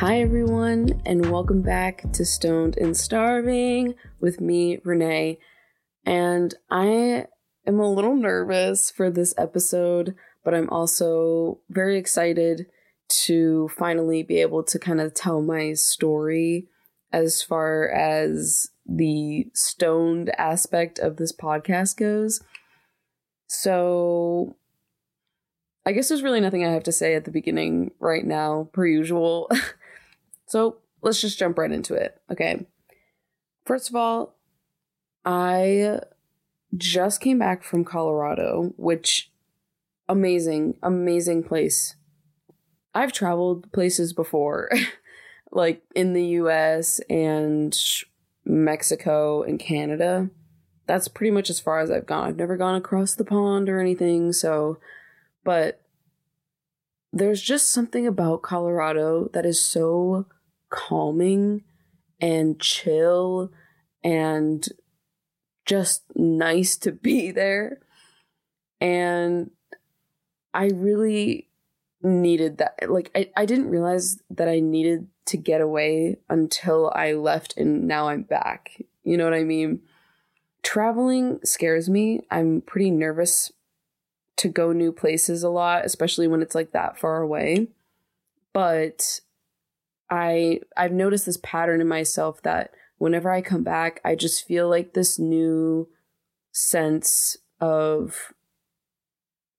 Hi, everyone, and welcome back to Stoned and Starving with me, Renee. And I am a little nervous for this episode, but I'm also very excited to finally be able to kind of tell my story as far as the stoned aspect of this podcast goes. So, I guess there's really nothing I have to say at the beginning right now, per usual. so, let's just jump right into it. Okay. First of all, I just came back from Colorado, which amazing, amazing place. I've traveled places before, like in the US and Mexico and Canada. That's pretty much as far as I've gone. I've never gone across the pond or anything, so but there's just something about Colorado that is so calming and chill and just nice to be there. And I really needed that. Like, I, I didn't realize that I needed to get away until I left and now I'm back. You know what I mean? Traveling scares me. I'm pretty nervous to go new places a lot, especially when it's like that far away. But I I've noticed this pattern in myself that whenever I come back, I just feel like this new sense of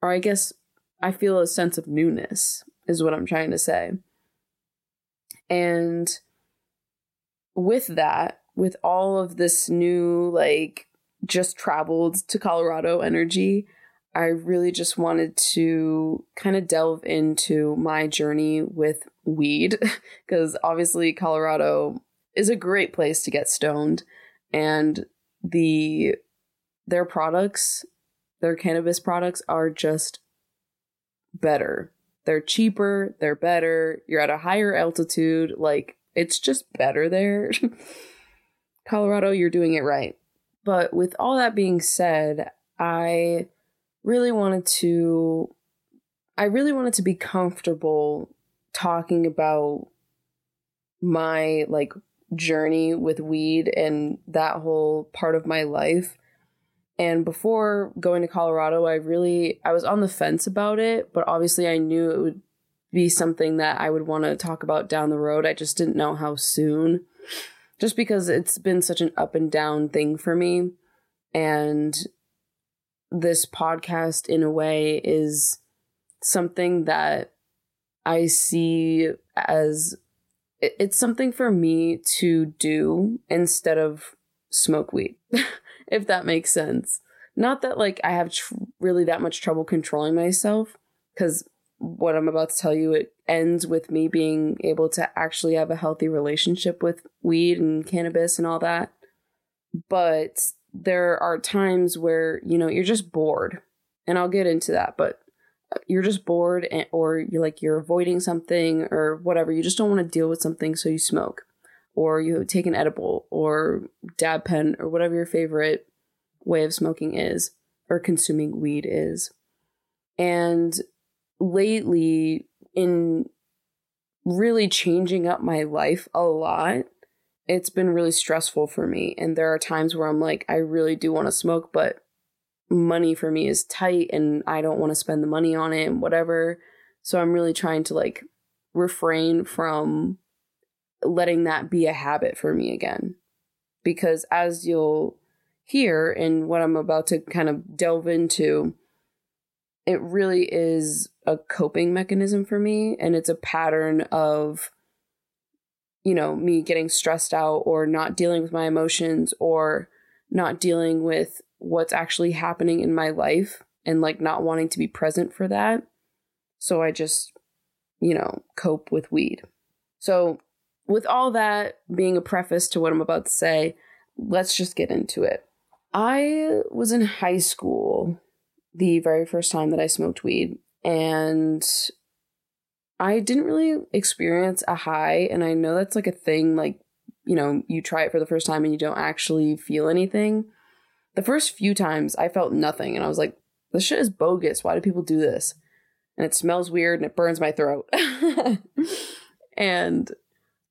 or I guess I feel a sense of newness is what I'm trying to say. And with that, with all of this new, like, just traveled to Colorado energy, I really just wanted to kind of delve into my journey with weed because obviously Colorado is a great place to get stoned and the their products, their cannabis products are just better. They're cheaper, they're better, you're at a higher altitude, like it's just better there. Colorado, you're doing it right. But with all that being said, I really wanted to I really wanted to be comfortable talking about my like journey with weed and that whole part of my life and before going to Colorado, I really I was on the fence about it, but obviously I knew it would be something that I would want to talk about down the road. I just didn't know how soon. Just because it's been such an up and down thing for me and this podcast in a way is something that I see as it's something for me to do instead of smoke weed. if that makes sense. Not that like I have tr- really that much trouble controlling myself cuz what I'm about to tell you it ends with me being able to actually have a healthy relationship with weed and cannabis and all that. But there are times where, you know, you're just bored. And I'll get into that, but you're just bored and, or you're like you're avoiding something or whatever. You just don't want to deal with something so you smoke or you take an edible or dab pen or whatever your favorite way of smoking is or consuming weed is. And lately, in really changing up my life a lot, it's been really stressful for me. And there are times where I'm like, I really do want to smoke, but money for me is tight and I don't want to spend the money on it and whatever. So I'm really trying to like refrain from letting that be a habit for me again. Because as you'll hear in what I'm about to kind of delve into, it really is a coping mechanism for me. And it's a pattern of, you know, me getting stressed out or not dealing with my emotions or not dealing with what's actually happening in my life and like not wanting to be present for that. So I just, you know, cope with weed. So with all that being a preface to what I'm about to say, let's just get into it. I was in high school the very first time that I smoked weed, and I didn't really experience a high. And I know that's like a thing, like, you know, you try it for the first time and you don't actually feel anything. The first few times I felt nothing, and I was like, this shit is bogus. Why do people do this? And it smells weird and it burns my throat. and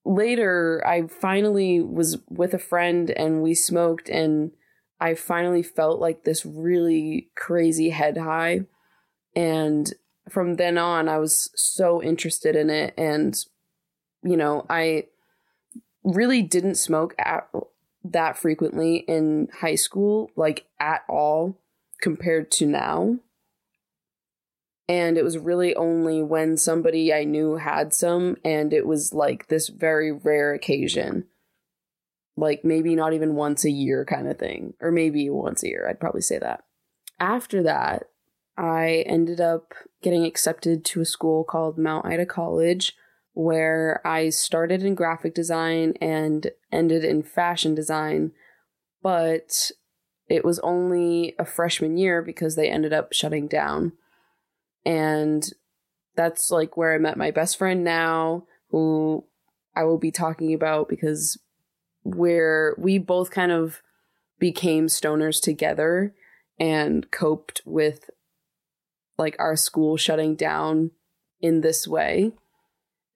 later, I finally was with a friend and we smoked, and I finally felt like this really crazy head high. And from then on, I was so interested in it. And, you know, I really didn't smoke at, that frequently in high school, like at all, compared to now. And it was really only when somebody I knew had some, and it was like this very rare occasion. Like maybe not even once a year kind of thing, or maybe once a year, I'd probably say that. After that, I ended up getting accepted to a school called Mount Ida College, where I started in graphic design and ended in fashion design, but it was only a freshman year because they ended up shutting down. And that's like where I met my best friend now, who I will be talking about because where we both kind of became stoners together and coped with like our school shutting down in this way.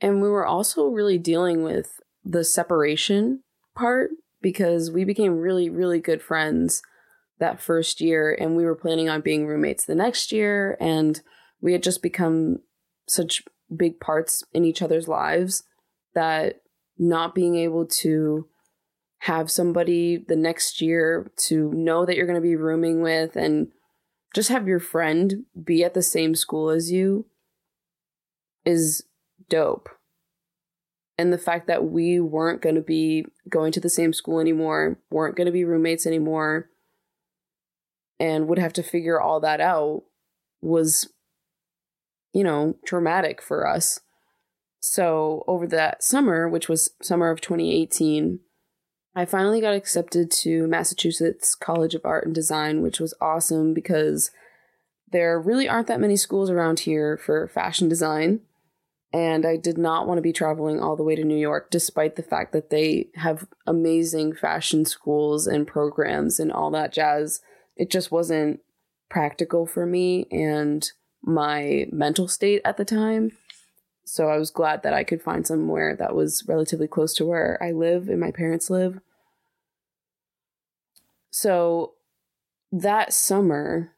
And we were also really dealing with the separation part because we became really, really good friends that first year and we were planning on being roommates the next year. And we had just become such big parts in each other's lives that not being able to have somebody the next year to know that you're going to be rooming with and just have your friend be at the same school as you is dope. And the fact that we weren't going to be going to the same school anymore, weren't going to be roommates anymore, and would have to figure all that out was, you know, traumatic for us. So, over that summer, which was summer of 2018, I finally got accepted to Massachusetts College of Art and Design, which was awesome because there really aren't that many schools around here for fashion design and I did not want to be traveling all the way to New York, despite the fact that they have amazing fashion schools and programs and all that jazz. It just wasn't practical for me and my mental state at the time. So I was glad that I could find somewhere that was relatively close to where I live and my parents live. So that summer,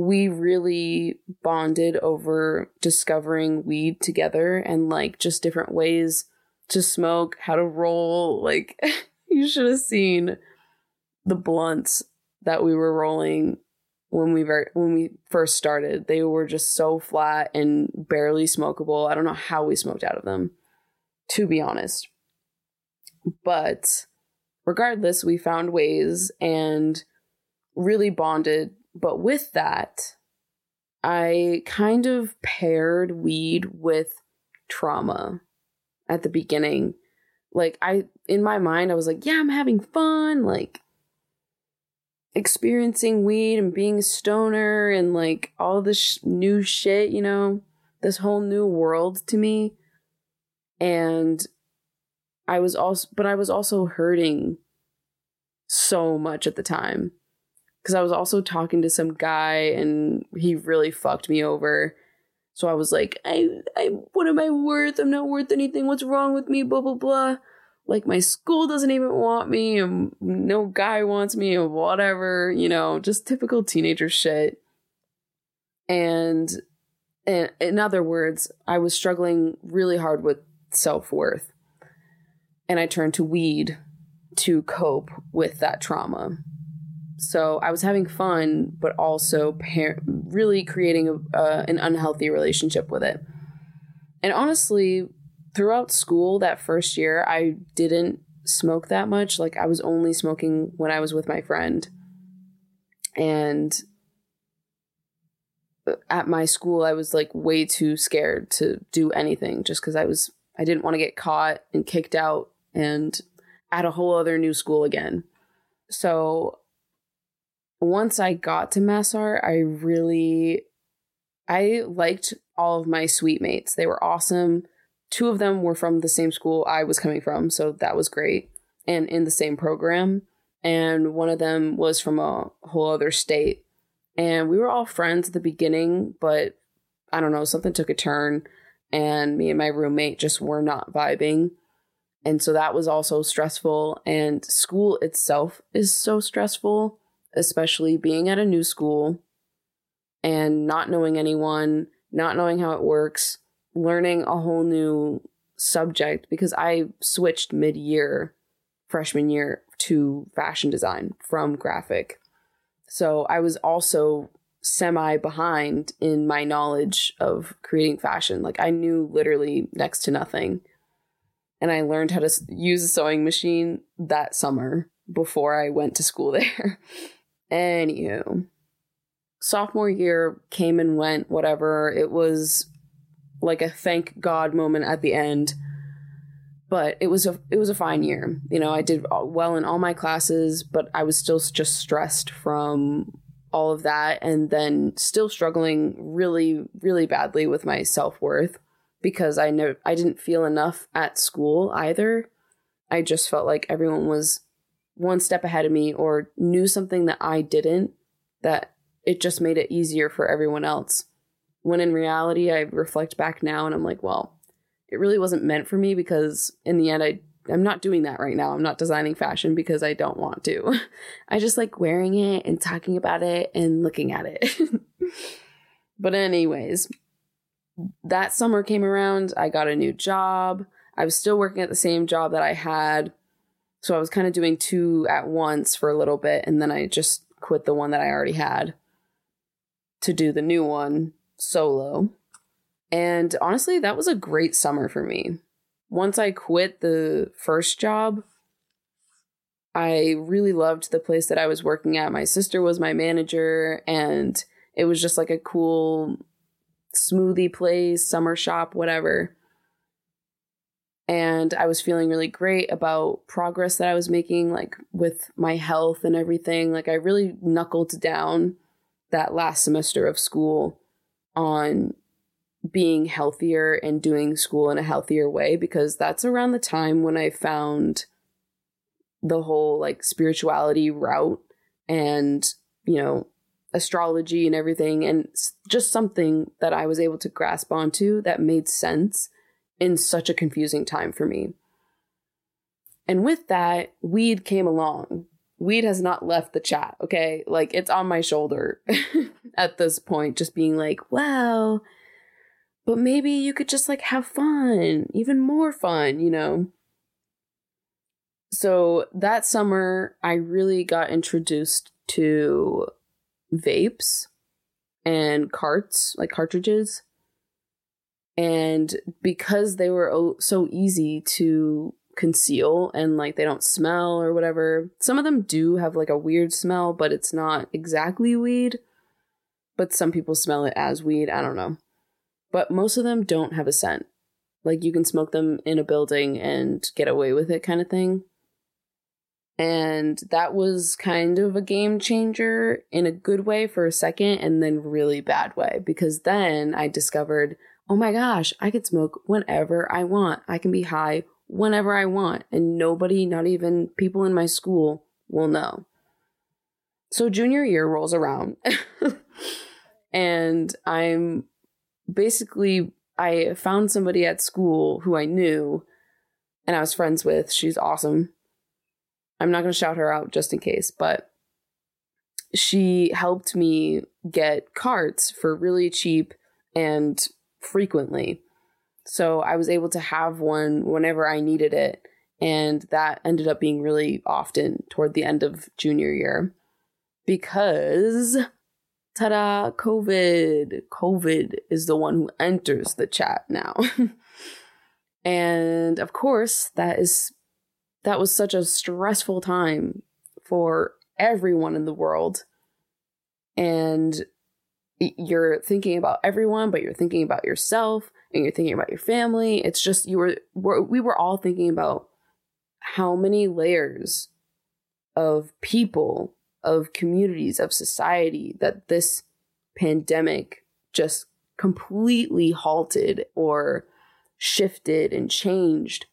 we really bonded over discovering weed together and like just different ways to smoke, how to roll. Like, you should have seen the blunts that we were rolling when we ver- when we first started. They were just so flat and barely smokable. I don't know how we smoked out of them, to be honest. But regardless, we found ways and really bonded but with that, I kind of paired weed with trauma at the beginning. Like I in my mind I was like, yeah, I'm having fun, like experiencing weed and being a stoner and like all this sh- new shit, you know, this whole new world to me. And I was also but I was also hurting so much at the time because I was also talking to some guy and he really fucked me over. So I was like, I, I, what am I worth? I'm not worth anything. What's wrong with me? Blah blah blah. Like my school doesn't even want me, and no guy wants me, or whatever. You know, just typical teenager shit. And, and in other words, I was struggling really hard with self worth, and I turned to weed to cope with that trauma. So I was having fun, but also par- really creating a, uh, an unhealthy relationship with it. And honestly, throughout school that first year, I didn't smoke that much. Like I was only smoking when I was with my friend. And at my school, I was like way too scared to do anything just because I was, I didn't want to get caught and kicked out and at a whole other new school again. So once I got to MassArt, I really I liked all of my suite mates. They were awesome. Two of them were from the same school I was coming from, so that was great. And in the same program. And one of them was from a whole other state. And we were all friends at the beginning, but I don't know, something took a turn and me and my roommate just were not vibing. And so that was also stressful. And school itself is so stressful, especially being at a new school and not knowing anyone, not knowing how it works, learning a whole new subject because I switched mid year, freshman year, to fashion design from graphic. So I was also semi behind in my knowledge of creating fashion. Like I knew literally next to nothing and I learned how to use a sewing machine that summer before I went to school there. Anywho, sophomore year came and went, whatever. It was like a thank God moment at the end. But it was a it was a fine year. You know, I did well in all my classes, but I was still just stressed from all of that and then still struggling really really badly with my self-worth because I know I didn't feel enough at school either. I just felt like everyone was one step ahead of me or knew something that I didn't that it just made it easier for everyone else. When in reality I reflect back now and I'm like, well, it really wasn't meant for me because in the end I I'm not doing that right now. I'm not designing fashion because I don't want to. I just like wearing it and talking about it and looking at it. but anyways, that summer came around, I got a new job. I was still working at the same job that I had. So I was kind of doing two at once for a little bit, and then I just quit the one that I already had to do the new one solo. And honestly, that was a great summer for me. Once I quit the first job, I really loved the place that I was working at. My sister was my manager, and it was just like a cool smoothie place, summer shop, whatever. And I was feeling really great about progress that I was making, like with my health and everything. Like, I really knuckled down that last semester of school on being healthier and doing school in a healthier way because that's around the time when I found the whole like spirituality route and, you know, astrology and everything, and just something that I was able to grasp onto that made sense in such a confusing time for me. And with that, weed came along. Weed has not left the chat, okay? Like it's on my shoulder at this point, just being like, wow, but maybe you could just like have fun, even more fun, you know? So that summer, I really got introduced to vapes and carts, like cartridges. And because they were so easy to conceal and like they don't smell or whatever, some of them do have like a weird smell, but it's not exactly weed. But some people smell it as weed. I don't know. But most of them don't have a scent. Like you can smoke them in a building and get away with it, kind of thing. And that was kind of a game changer in a good way for a second and then really bad way because then I discovered, oh my gosh, I could smoke whenever I want. I can be high whenever I want and nobody, not even people in my school, will know. So junior year rolls around and I'm basically I found somebody at school who I knew and I was friends with. She's awesome I'm not going to shout her out just in case, but she helped me get carts for really cheap and frequently. So I was able to have one whenever I needed it. And that ended up being really often toward the end of junior year because, ta da, COVID. COVID is the one who enters the chat now. and of course, that is that was such a stressful time for everyone in the world. And you're thinking about everyone, but you're thinking about yourself and you're thinking about your family. It's just you were, were we were all thinking about how many layers of people, of communities, of society that this pandemic just completely halted or shifted and changed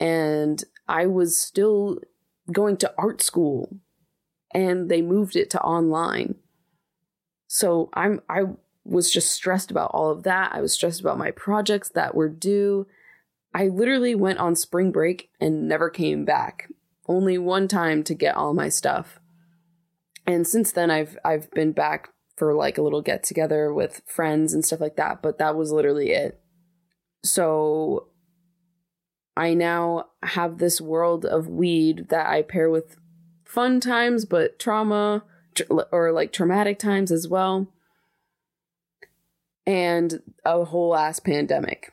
and I was still going to art school and they moved it to online. So I'm I was just stressed about all of that. I was stressed about my projects that were due. I literally went on spring break and never came back. Only one time to get all my stuff. And since then I've I've been back for like a little get together with friends and stuff like that, but that was literally it. So I now have this world of weed that I pair with fun times, but trauma or like traumatic times as well. And a whole ass pandemic.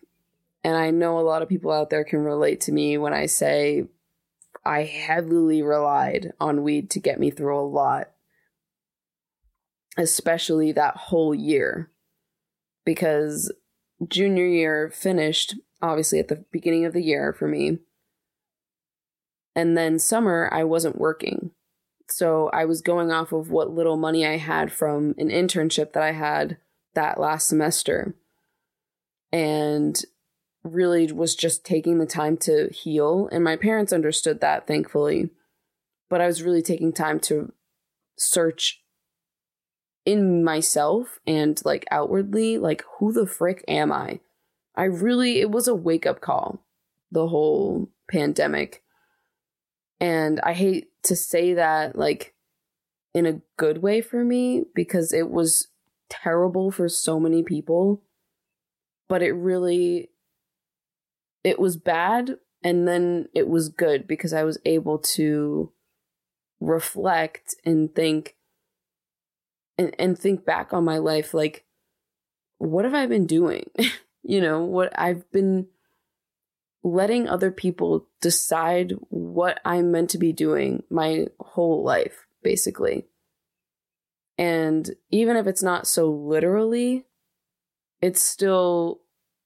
And I know a lot of people out there can relate to me when I say I heavily relied on weed to get me through a lot, especially that whole year. Because junior year finished obviously at the beginning of the year for me. And then summer, I wasn't working. So I was going off of what little money I had from an internship that I had that last semester. And really was just taking the time to heal. And my parents understood that, thankfully. But I was really taking time to search in myself and like outwardly, like, who the frick am I? I really, it was a wake up call, the whole pandemic. And I hate to say that, like, in a good way for me because it was terrible for so many people. But it really it was bad and then it was good because I was able to reflect and think and, and think back on my life like what have I been doing? you know, what I've been letting other people decide what I'm meant to be doing my whole life, basically. And even if it's not so literally, it's still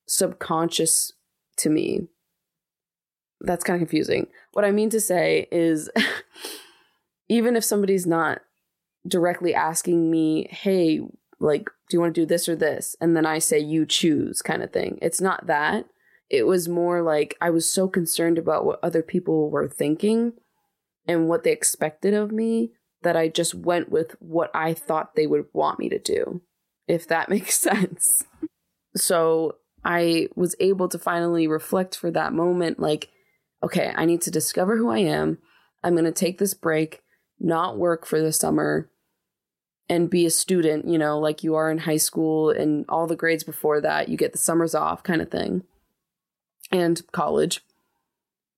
subconscious to me. That's kind of confusing. What I mean to say is, even if somebody's not directly asking me, hey, like, do you want to do this or this? And then I say, you choose kind of thing. It's not that. It was more like I was so concerned about what other people were thinking and what they expected of me that I just went with what I thought they would want me to do, if that makes sense. So I was able to finally reflect for that moment like, okay, I need to discover who I am. I'm going to take this break, not work for the summer, and be a student, you know, like you are in high school and all the grades before that. You get the summers off kind of thing and college.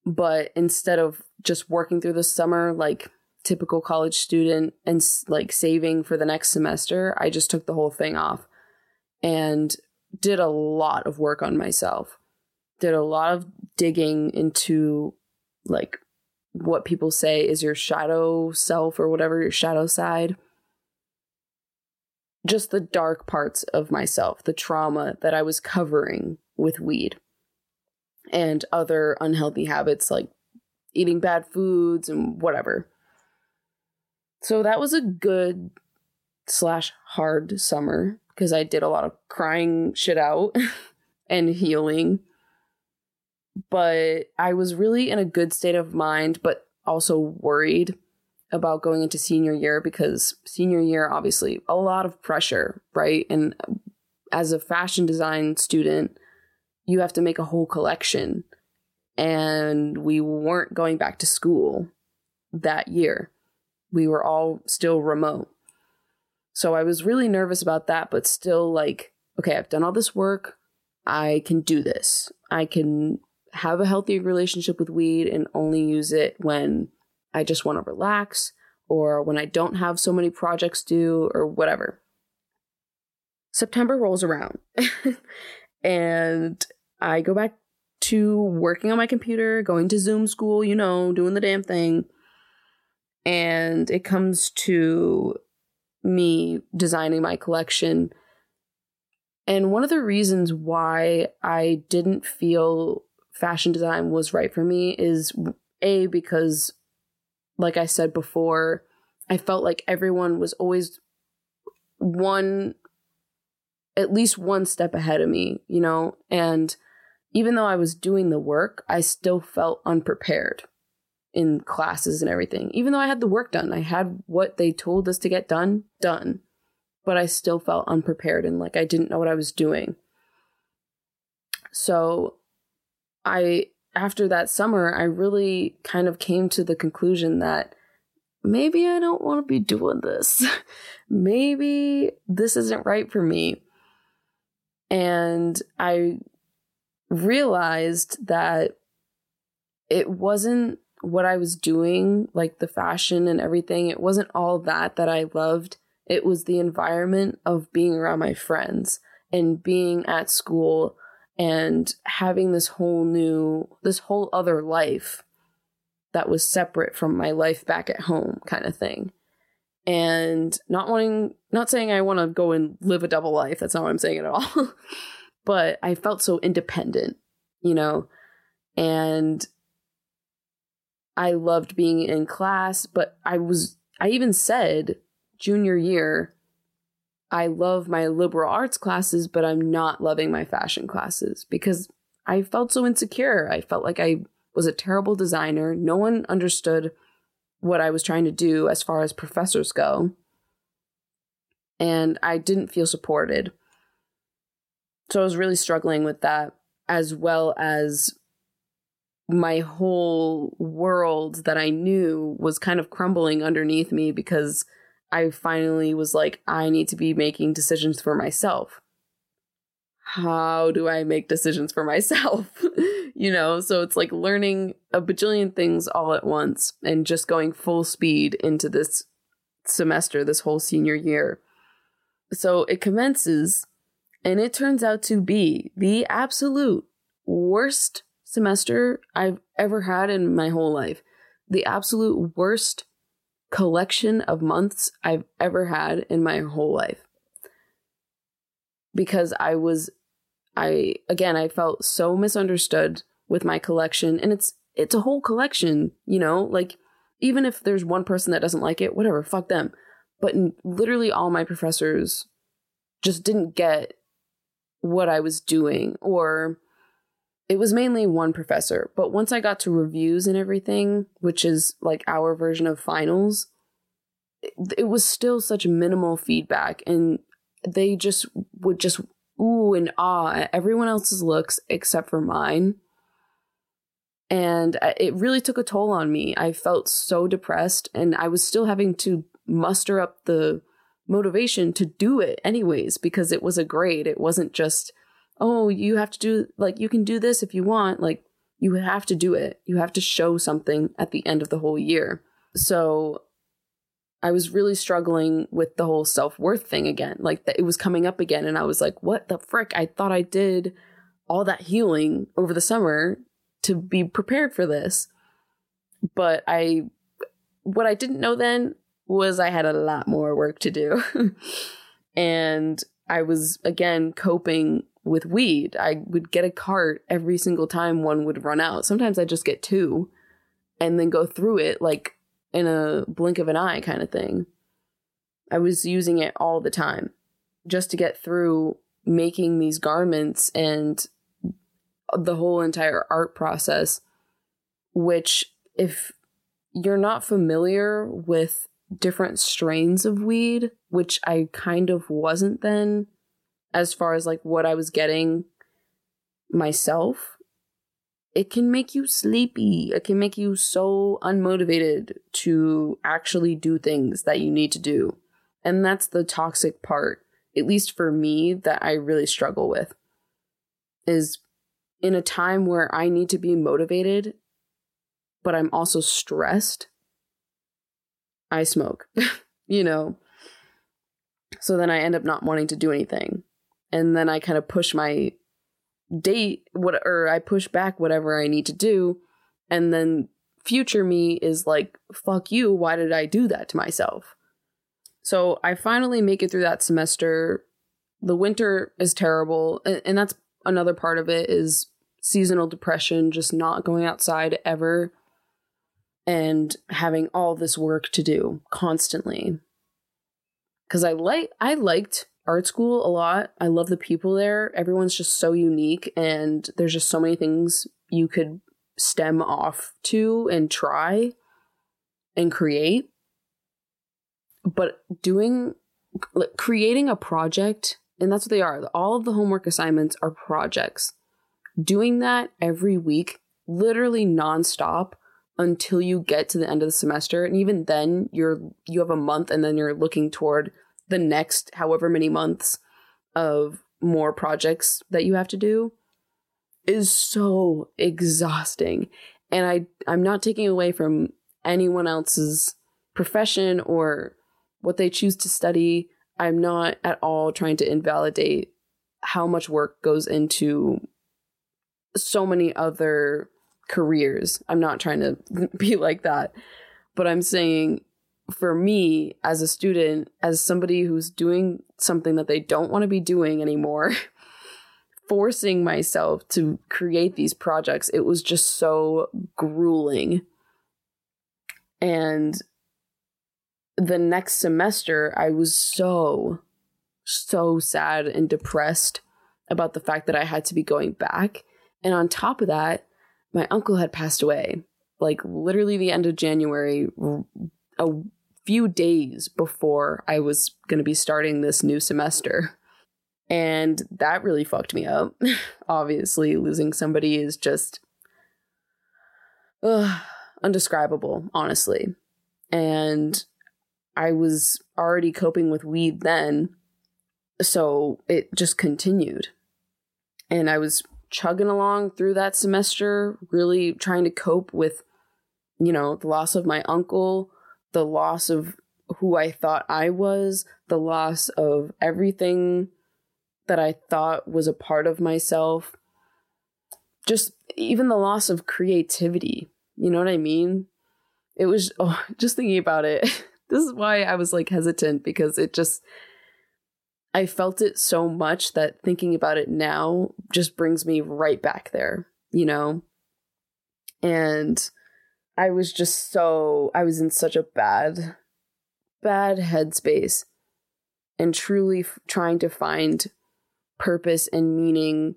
But instead of just working through the summer like typical college student and like saving for the next semester, I just took the whole thing off and did a lot of work on myself. Did a lot of digging into like what people say is your shadow self or whatever, your shadow side. Just the dark parts of myself, the trauma that I was covering with weed and other unhealthy habits like eating bad foods and whatever. So that was a good slash hard summer because I did a lot of crying shit out and healing. But I was really in a good state of mind, but also worried about going into senior year because senior year, obviously, a lot of pressure, right? And as a fashion design student, you have to make a whole collection. And we weren't going back to school that year. We were all still remote. So I was really nervous about that, but still like, okay, I've done all this work. I can do this. I can have a healthy relationship with weed and only use it when I just want to relax or when I don't have so many projects due or whatever. September rolls around and I go back to working on my computer, going to Zoom school, you know, doing the damn thing. And it comes to me designing my collection. And one of the reasons why I didn't feel fashion design was right for me is A, because, like I said before, I felt like everyone was always one, at least one step ahead of me, you know? And even though I was doing the work, I still felt unprepared in classes and everything. Even though I had the work done, I had what they told us to get done, done. But I still felt unprepared and like I didn't know what I was doing. So I after that summer, I really kind of came to the conclusion that maybe I don't want to be doing this. maybe this isn't right for me. And I realized that it wasn't what I was doing, like the fashion and everything, it wasn't all that that I loved. It was the environment of being around my friends and being at school and having this whole new, this whole other life that was separate from my life back at home, kind of thing. And not wanting, not saying I want to go and live a double life. That's not what I'm saying at all. but I felt so independent, you know, and I loved being in class, but I was, I even said junior year, I love my liberal arts classes, but I'm not loving my fashion classes because I felt so insecure. I felt like I was a terrible designer. No one understood what I was trying to do as far as professors go. And I didn't feel supported. So I was really struggling with that, as well as my whole world that I knew was kind of crumbling underneath me because I finally was like, I need to be making decisions for myself. How do I make decisions for myself? you know, so it's like learning a bajillion things all at once and just going full speed into this semester, this whole senior year. So it commences, and it turns out to be the absolute worst semester I've ever had in my whole life. The absolute worst collection of months I've ever had in my whole life. Because I was I again I felt so misunderstood with my collection and it's it's a whole collection, you know, like even if there's one person that doesn't like it, whatever, fuck them. But literally all my professors just didn't get what I was doing or it was mainly one professor, but once I got to reviews and everything, which is like our version of finals, it, it was still such minimal feedback and they just would just ooh and ah at everyone else's looks except for mine. And it really took a toll on me. I felt so depressed and I was still having to muster up the motivation to do it anyways because it was a grade. It wasn't just oh, you have to do, like, you can do this if you want. Like, you have to do it. You have to show something at the end of the whole year. So I was really struggling with the whole self worth thing again. Like, that it was coming up again. And I was like, what the frick? I thought I did all that healing over the summer to be prepared for this. But I, what I didn't know then was I had a lot more work to do. and I was again coping with weed. I would get a cart every single time one would run out. Sometimes I just get two and then go through it like in a blink of an eye kind of thing. I was using it all the time just to get through making these garments and the whole entire art process, which, if you're not familiar with different strains of weed, which I kind of wasn't then, as far as like what I was getting myself, it can make you sleepy. It can make you so unmotivated to actually do things that you need to do. And that's the toxic part, at least for me, that I really struggle with. Is in a time where I need to be motivated, but I'm also stressed, I smoke, you know? So then I end up not wanting to do anything. And then I kind of push my date what or I push back whatever I need to do. And then future me is like fuck you why did I do that to myself? So I finally make it through that semester. The winter is terrible and, and that's another part of it is seasonal depression just not going outside ever and having all this work to do constantly cuz I like I liked art school a lot. I love the people there. Everyone's just so unique, and there's just so many things you could stem off to and try and create. But doing, like creating a project, and that's what they are. All of the homework assignments are projects. doing that every week, literally nonstop until you get to the end of the semester and even then you're you have a month and then you're looking toward the next however many months of more projects that you have to do is so exhausting. And i i'm not taking away from anyone else's profession or what they choose to study. I'm not at all trying to invalidate how much work goes into so many other careers. I'm not trying to be like that, but I'm saying for me as a student, as somebody who's doing something that they don't want to be doing anymore, forcing myself to create these projects, it was just so grueling. And the next semester, I was so, so sad and depressed about the fact that I had to be going back. And on top of that, my uncle had passed away, like literally the end of January, a few days before I was going to be starting this new semester. And that really fucked me up. Obviously, losing somebody is just ugh, undescribable, honestly. And I was already coping with weed then, so it just continued. And I was chugging along through that semester, really trying to cope with, you know, the loss of my uncle, the loss of who I thought I was, the loss of everything that I thought was a part of myself. Just even the loss of creativity. You know what I mean? It was, oh, just thinking about it. this is why I was like hesitant because it just, I felt it so much that thinking about it now just brings me right back there, you know? And I was just so, I was in such a bad, bad headspace and truly f- trying to find purpose and meaning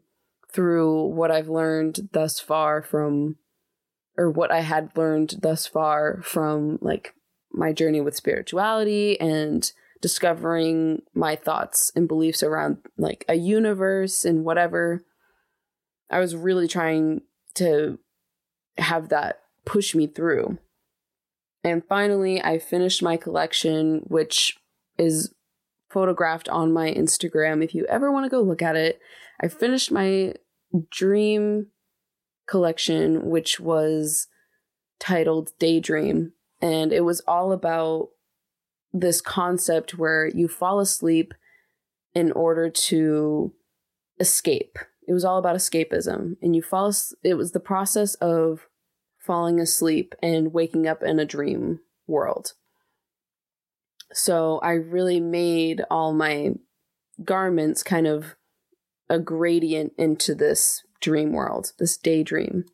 through what I've learned thus far from, or what I had learned thus far from like my journey with spirituality and discovering my thoughts and beliefs around like a universe and whatever. I was really trying to have that push me through. And finally, I finished my collection, which is photographed on my Instagram if you ever want to go look at it. I finished my dream collection, which was titled Daydream. And it was all about this concept where you fall asleep in order to escape. It was all about escapism. And you fall, it was the process of falling asleep and waking up in a dream world. So I really made all my garments kind of a gradient into this dream world, this daydream.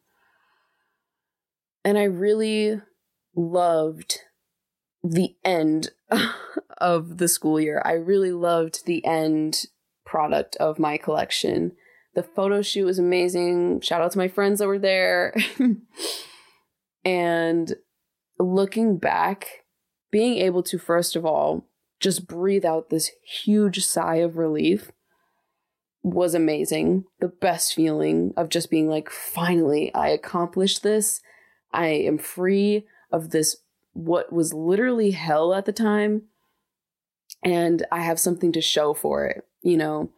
And I really loved the end of the school year. I really loved the end product of my collection. The photo shoot was amazing. Shout out to my friends that were there. and looking back, being able to, first of all, just breathe out this huge sigh of relief was amazing. The best feeling of just being like, finally, I accomplished this. I am free of this what was literally hell at the time and I have something to show for it, you know.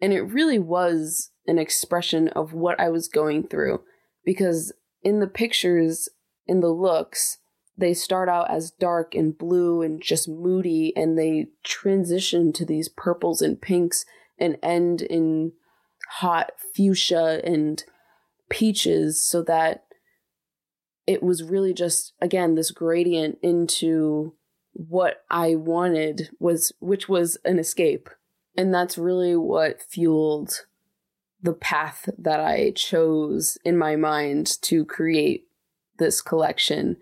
And it really was an expression of what I was going through because in the pictures, in the looks, they start out as dark and blue and just moody and they transition to these purples and pinks and end in hot fuchsia and peaches so that it was really just again this gradient into what I wanted was which was an escape. And that's really what fueled the path that I chose in my mind to create this collection.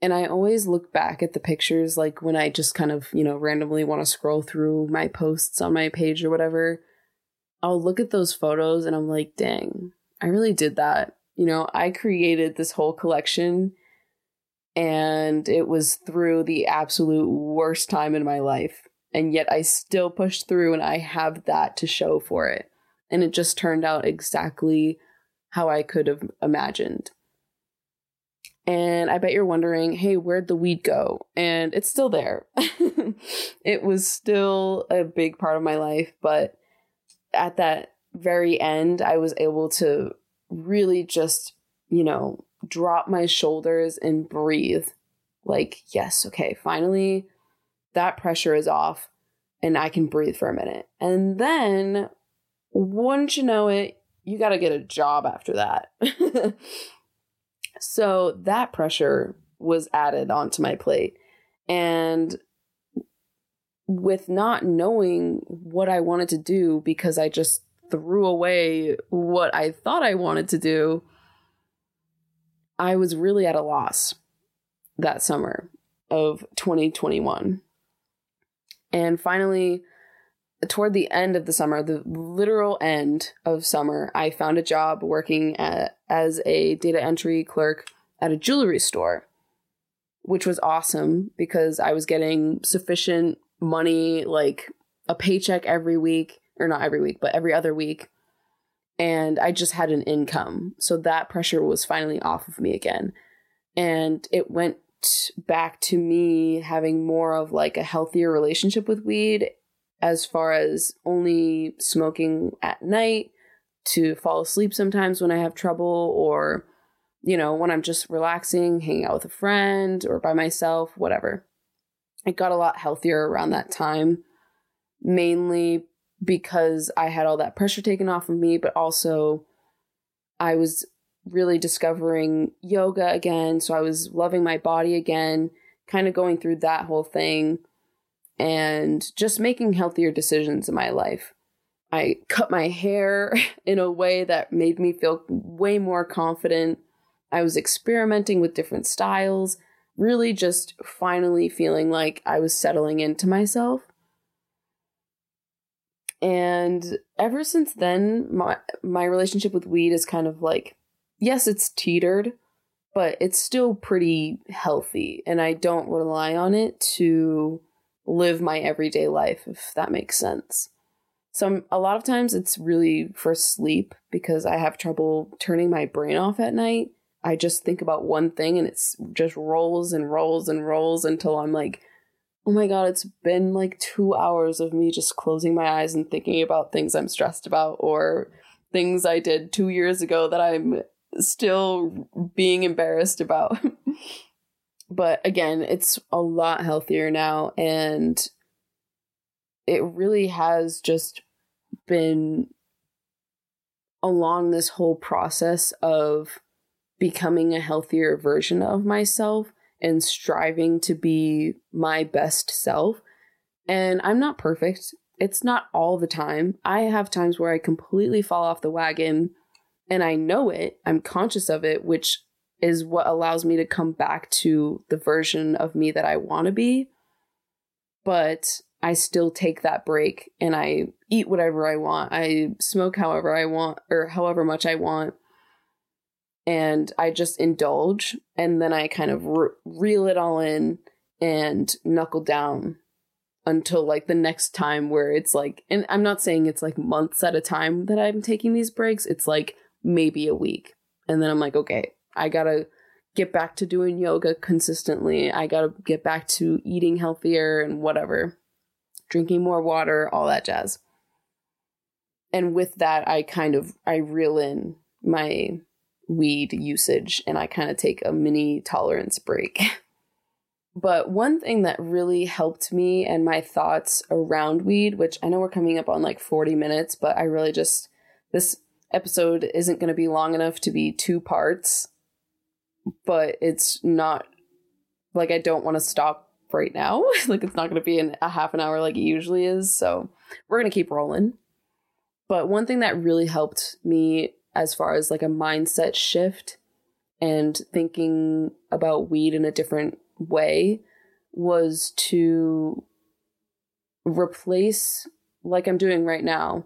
And I always look back at the pictures like when I just kind of, you know, randomly want to scroll through my posts on my page or whatever. I'll look at those photos and I'm like, dang, I really did that. You know, I created this whole collection and it was through the absolute worst time in my life. And yet I still pushed through and I have that to show for it. And it just turned out exactly how I could have imagined. And I bet you're wondering, hey, where'd the weed go? And it's still there. it was still a big part of my life, but at that very end, I was able to really just, you know, drop my shoulders and breathe. Like, yes, okay, finally that pressure is off and I can breathe for a minute. And then, wouldn't you know it, you got to get a job after that. so that pressure was added onto my plate. And with not knowing what I wanted to do because I just threw away what I thought I wanted to do, I was really at a loss that summer of 2021. And finally, toward the end of the summer, the literal end of summer, I found a job working at, as a data entry clerk at a jewelry store, which was awesome because I was getting sufficient money, like a paycheck every week, or not every week, but every other week. And I just had an income. So that pressure was finally off of me again. And it went back to me having more of like a healthier relationship with weed as far as only smoking at night to fall asleep sometimes when I have trouble or you know when I'm just relaxing, hanging out with a friend or by myself, whatever. It got a lot healthier around that time mainly because I had all that pressure taken off of me but also I was really discovering yoga again. So I was loving my body again, kind of going through that whole thing and just making healthier decisions in my life. I cut my hair in a way that made me feel way more confident. I was experimenting with different styles, really just finally feeling like I was settling into myself. And ever since then, my my relationship with weed is kind of like yes, it's teetered, but it's still pretty healthy. And I don't rely on it to live my everyday life, if that makes sense. So a lot of times it's really for sleep because I have trouble turning my brain off at night. I just think about one thing and it's just rolls and rolls and rolls until I'm like, oh my god, it's been like two hours of me just closing my eyes and thinking about things I'm stressed about or things I did two years ago that I'm still being embarrassed about. but again, it's a lot healthier now and it really has just been along this whole process of becoming a healthier version of myself and striving to be my best self. And I'm not perfect. It's not all the time. I have times where I completely fall off the wagon and I know it, I'm conscious of it, which is what allows me to come back to the version of me that I want to be. But I still take that break and I eat whatever I want. I smoke however I want or however much I want. And I just indulge and then I kind of re- reel it all in and knuckle down until like the next time where it's like, and I'm not saying it's like months at a time that I'm taking these breaks. It's like maybe a week. And then I'm like, okay, I gotta get back to doing yoga consistently. I gotta get back to eating healthier and whatever, drinking more water, all that jazz. And with that, I kind of I reel in my weed usage and I kind of take a mini tolerance break. but one thing that really helped me and my thoughts around weed, which I know we're coming up on like 40 minutes, but I really just this episode isn't going to be long enough to be two parts, but it's not like I don't want to stop right now. like it's not going to be in a half an hour like it usually is. So we're going to keep rolling. But one thing that really helped me as far as like a mindset shift and thinking about weed in a different way was to replace like I'm doing right now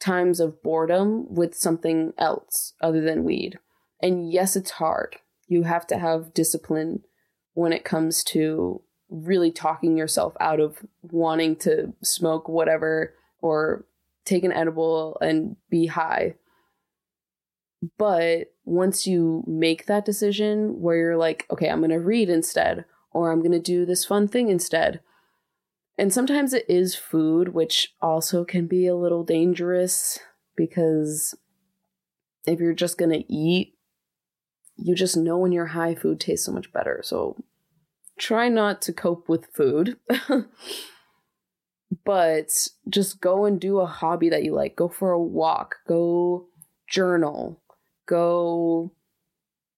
times of boredom with something else other than weed. And yes, it's hard. You have to have discipline when it comes to really talking yourself out of wanting to smoke whatever or take an edible and be high. But once you make that decision where you're like, okay, I'm going to read instead, or I'm going to do this fun thing instead. And sometimes it is food, which also can be a little dangerous because if you're just going to eat, you just know when you're high, food tastes so much better. So try not to cope with food. but just go and do a hobby that you like. Go for a walk, go journal, go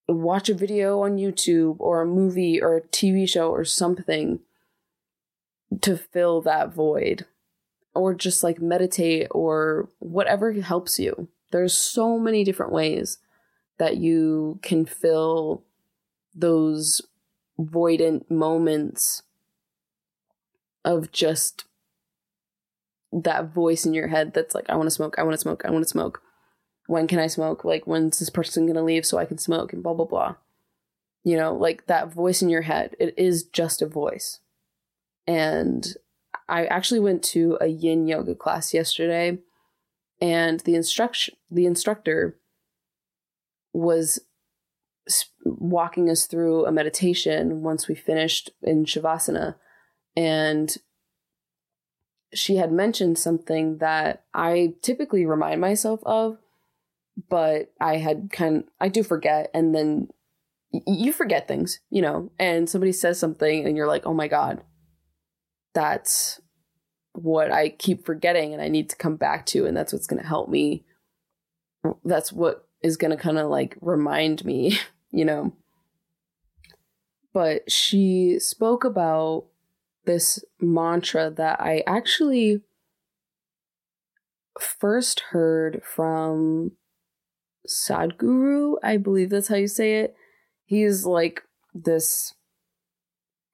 watch a video on YouTube or a movie or a TV show or something to fill that void. Or just like meditate or whatever helps you. There's so many different ways that you can fill those voidant moments of just that voice in your head that's like, I want to smoke, I want to smoke, I want to smoke. When can I smoke? Like, when's this person going to leave so I can smoke and blah, blah, blah. You know, like that voice in your head, it is just a voice. And I actually went to a yin yoga class yesterday and the instruction the instructor was walking us through a meditation once we finished in shavasana and she had mentioned something that I typically remind myself of, but I had kind I do forget and then you forget things, you know, and somebody says something and you're like, "Oh my god. That's what I keep forgetting and I need to come back to and that's what's going to help me. That's what is going to kind of like remind me, you know. But she spoke about this mantra that I actually first heard from Sadhguru. I believe that's how you say it. He's like this,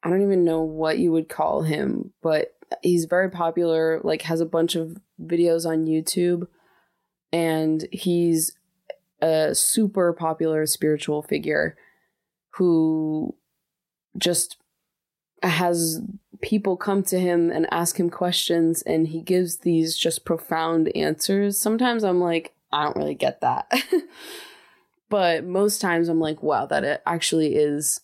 I don't even know what you would call him, but he's very popular, like, has a bunch of videos on YouTube, and he's a super popular spiritual figure who just has people come to him and ask him questions and he gives these just profound answers. Sometimes I'm like, I don't really get that. but most times I'm like, wow, that it actually is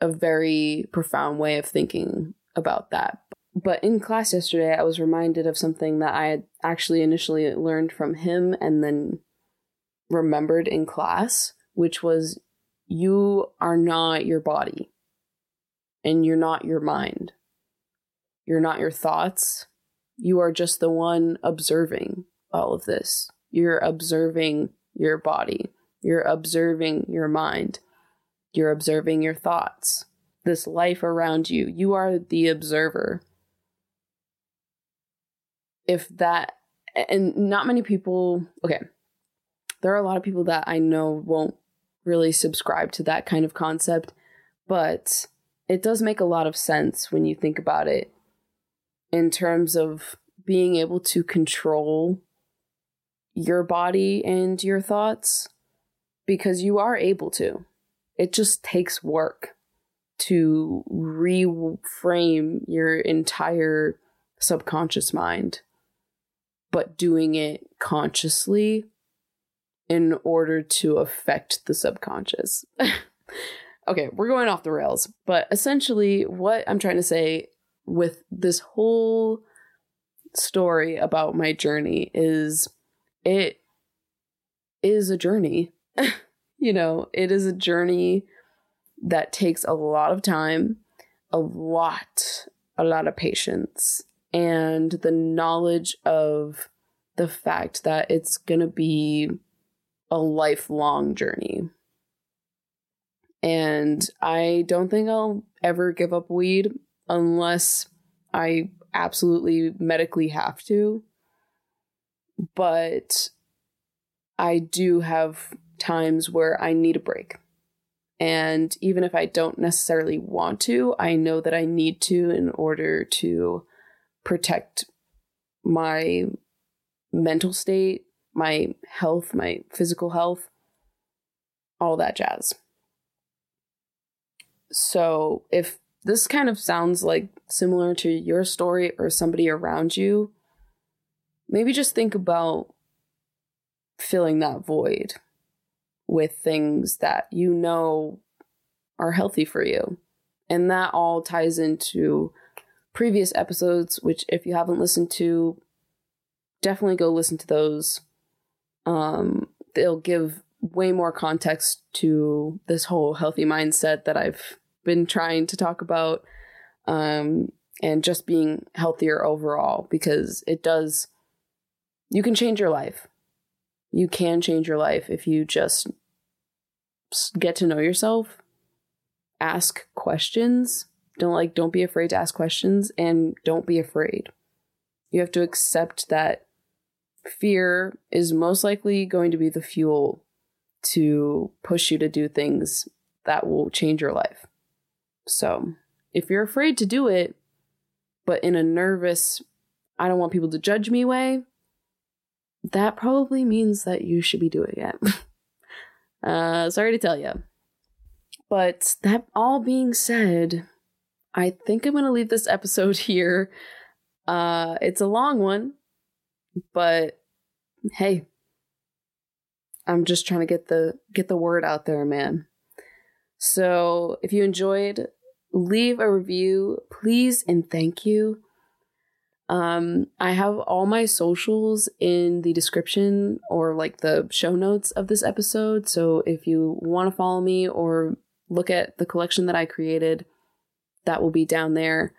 a very profound way of thinking about that. But in class yesterday, I was reminded of something that I had actually initially learned from him and then remembered in class, which was you are not your body and you're not your mind. You're not your thoughts. You are just the one observing all of this. You're observing your body. You're observing your mind. You're observing your thoughts. This life around you. You are the observer. If that, and not many people, okay, there are a lot of people that I know won't really subscribe to that kind of concept, but it does make a lot of sense when you think about it in terms of being able to control your body and your thoughts because you are able to. It just takes work to reframe your entire subconscious mind, but doing it consciously in order to affect the subconscious. okay, we're going off the rails, but essentially, what I'm trying to say with this whole story about my journey is it is a journey. you know, it is a journey that takes a lot of time, a lot, a lot of patience, and the knowledge of the fact that it's going to be a lifelong journey. And I don't think I'll ever give up weed unless I absolutely medically have to. But I do have times where I need a break. And even if I don't necessarily want to, I know that I need to in order to protect my mental state, my health, my physical health, all that jazz. So if this kind of sounds like similar to your story or somebody around you, maybe just think about filling that void with things that you know are healthy for you. And that all ties into previous episodes, which if you haven't listened to, definitely go listen to those. Um, they'll give way more context to this whole healthy mindset that I've been trying to talk about. Um, and just being healthier overall because it does you can change your life. You can change your life if you just get to know yourself, ask questions. Don't like don't be afraid to ask questions and don't be afraid. You have to accept that fear is most likely going to be the fuel to push you to do things that will change your life. So, if you're afraid to do it, but in a nervous, I don't want people to judge me way, that probably means that you should be doing it. uh, sorry to tell you. But that all being said, I think I'm going to leave this episode here. Uh, it's a long one, but hey, I'm just trying to get the get the word out there, man. So, if you enjoyed, leave a review, please and thank you. Um, I have all my socials in the description or like the show notes of this episode. So if you want to follow me or look at the collection that I created, that will be down there.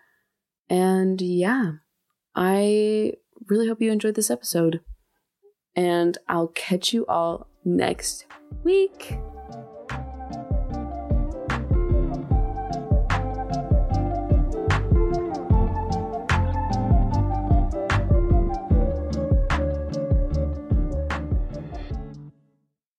And yeah, I really hope you enjoyed this episode. And I'll catch you all next week.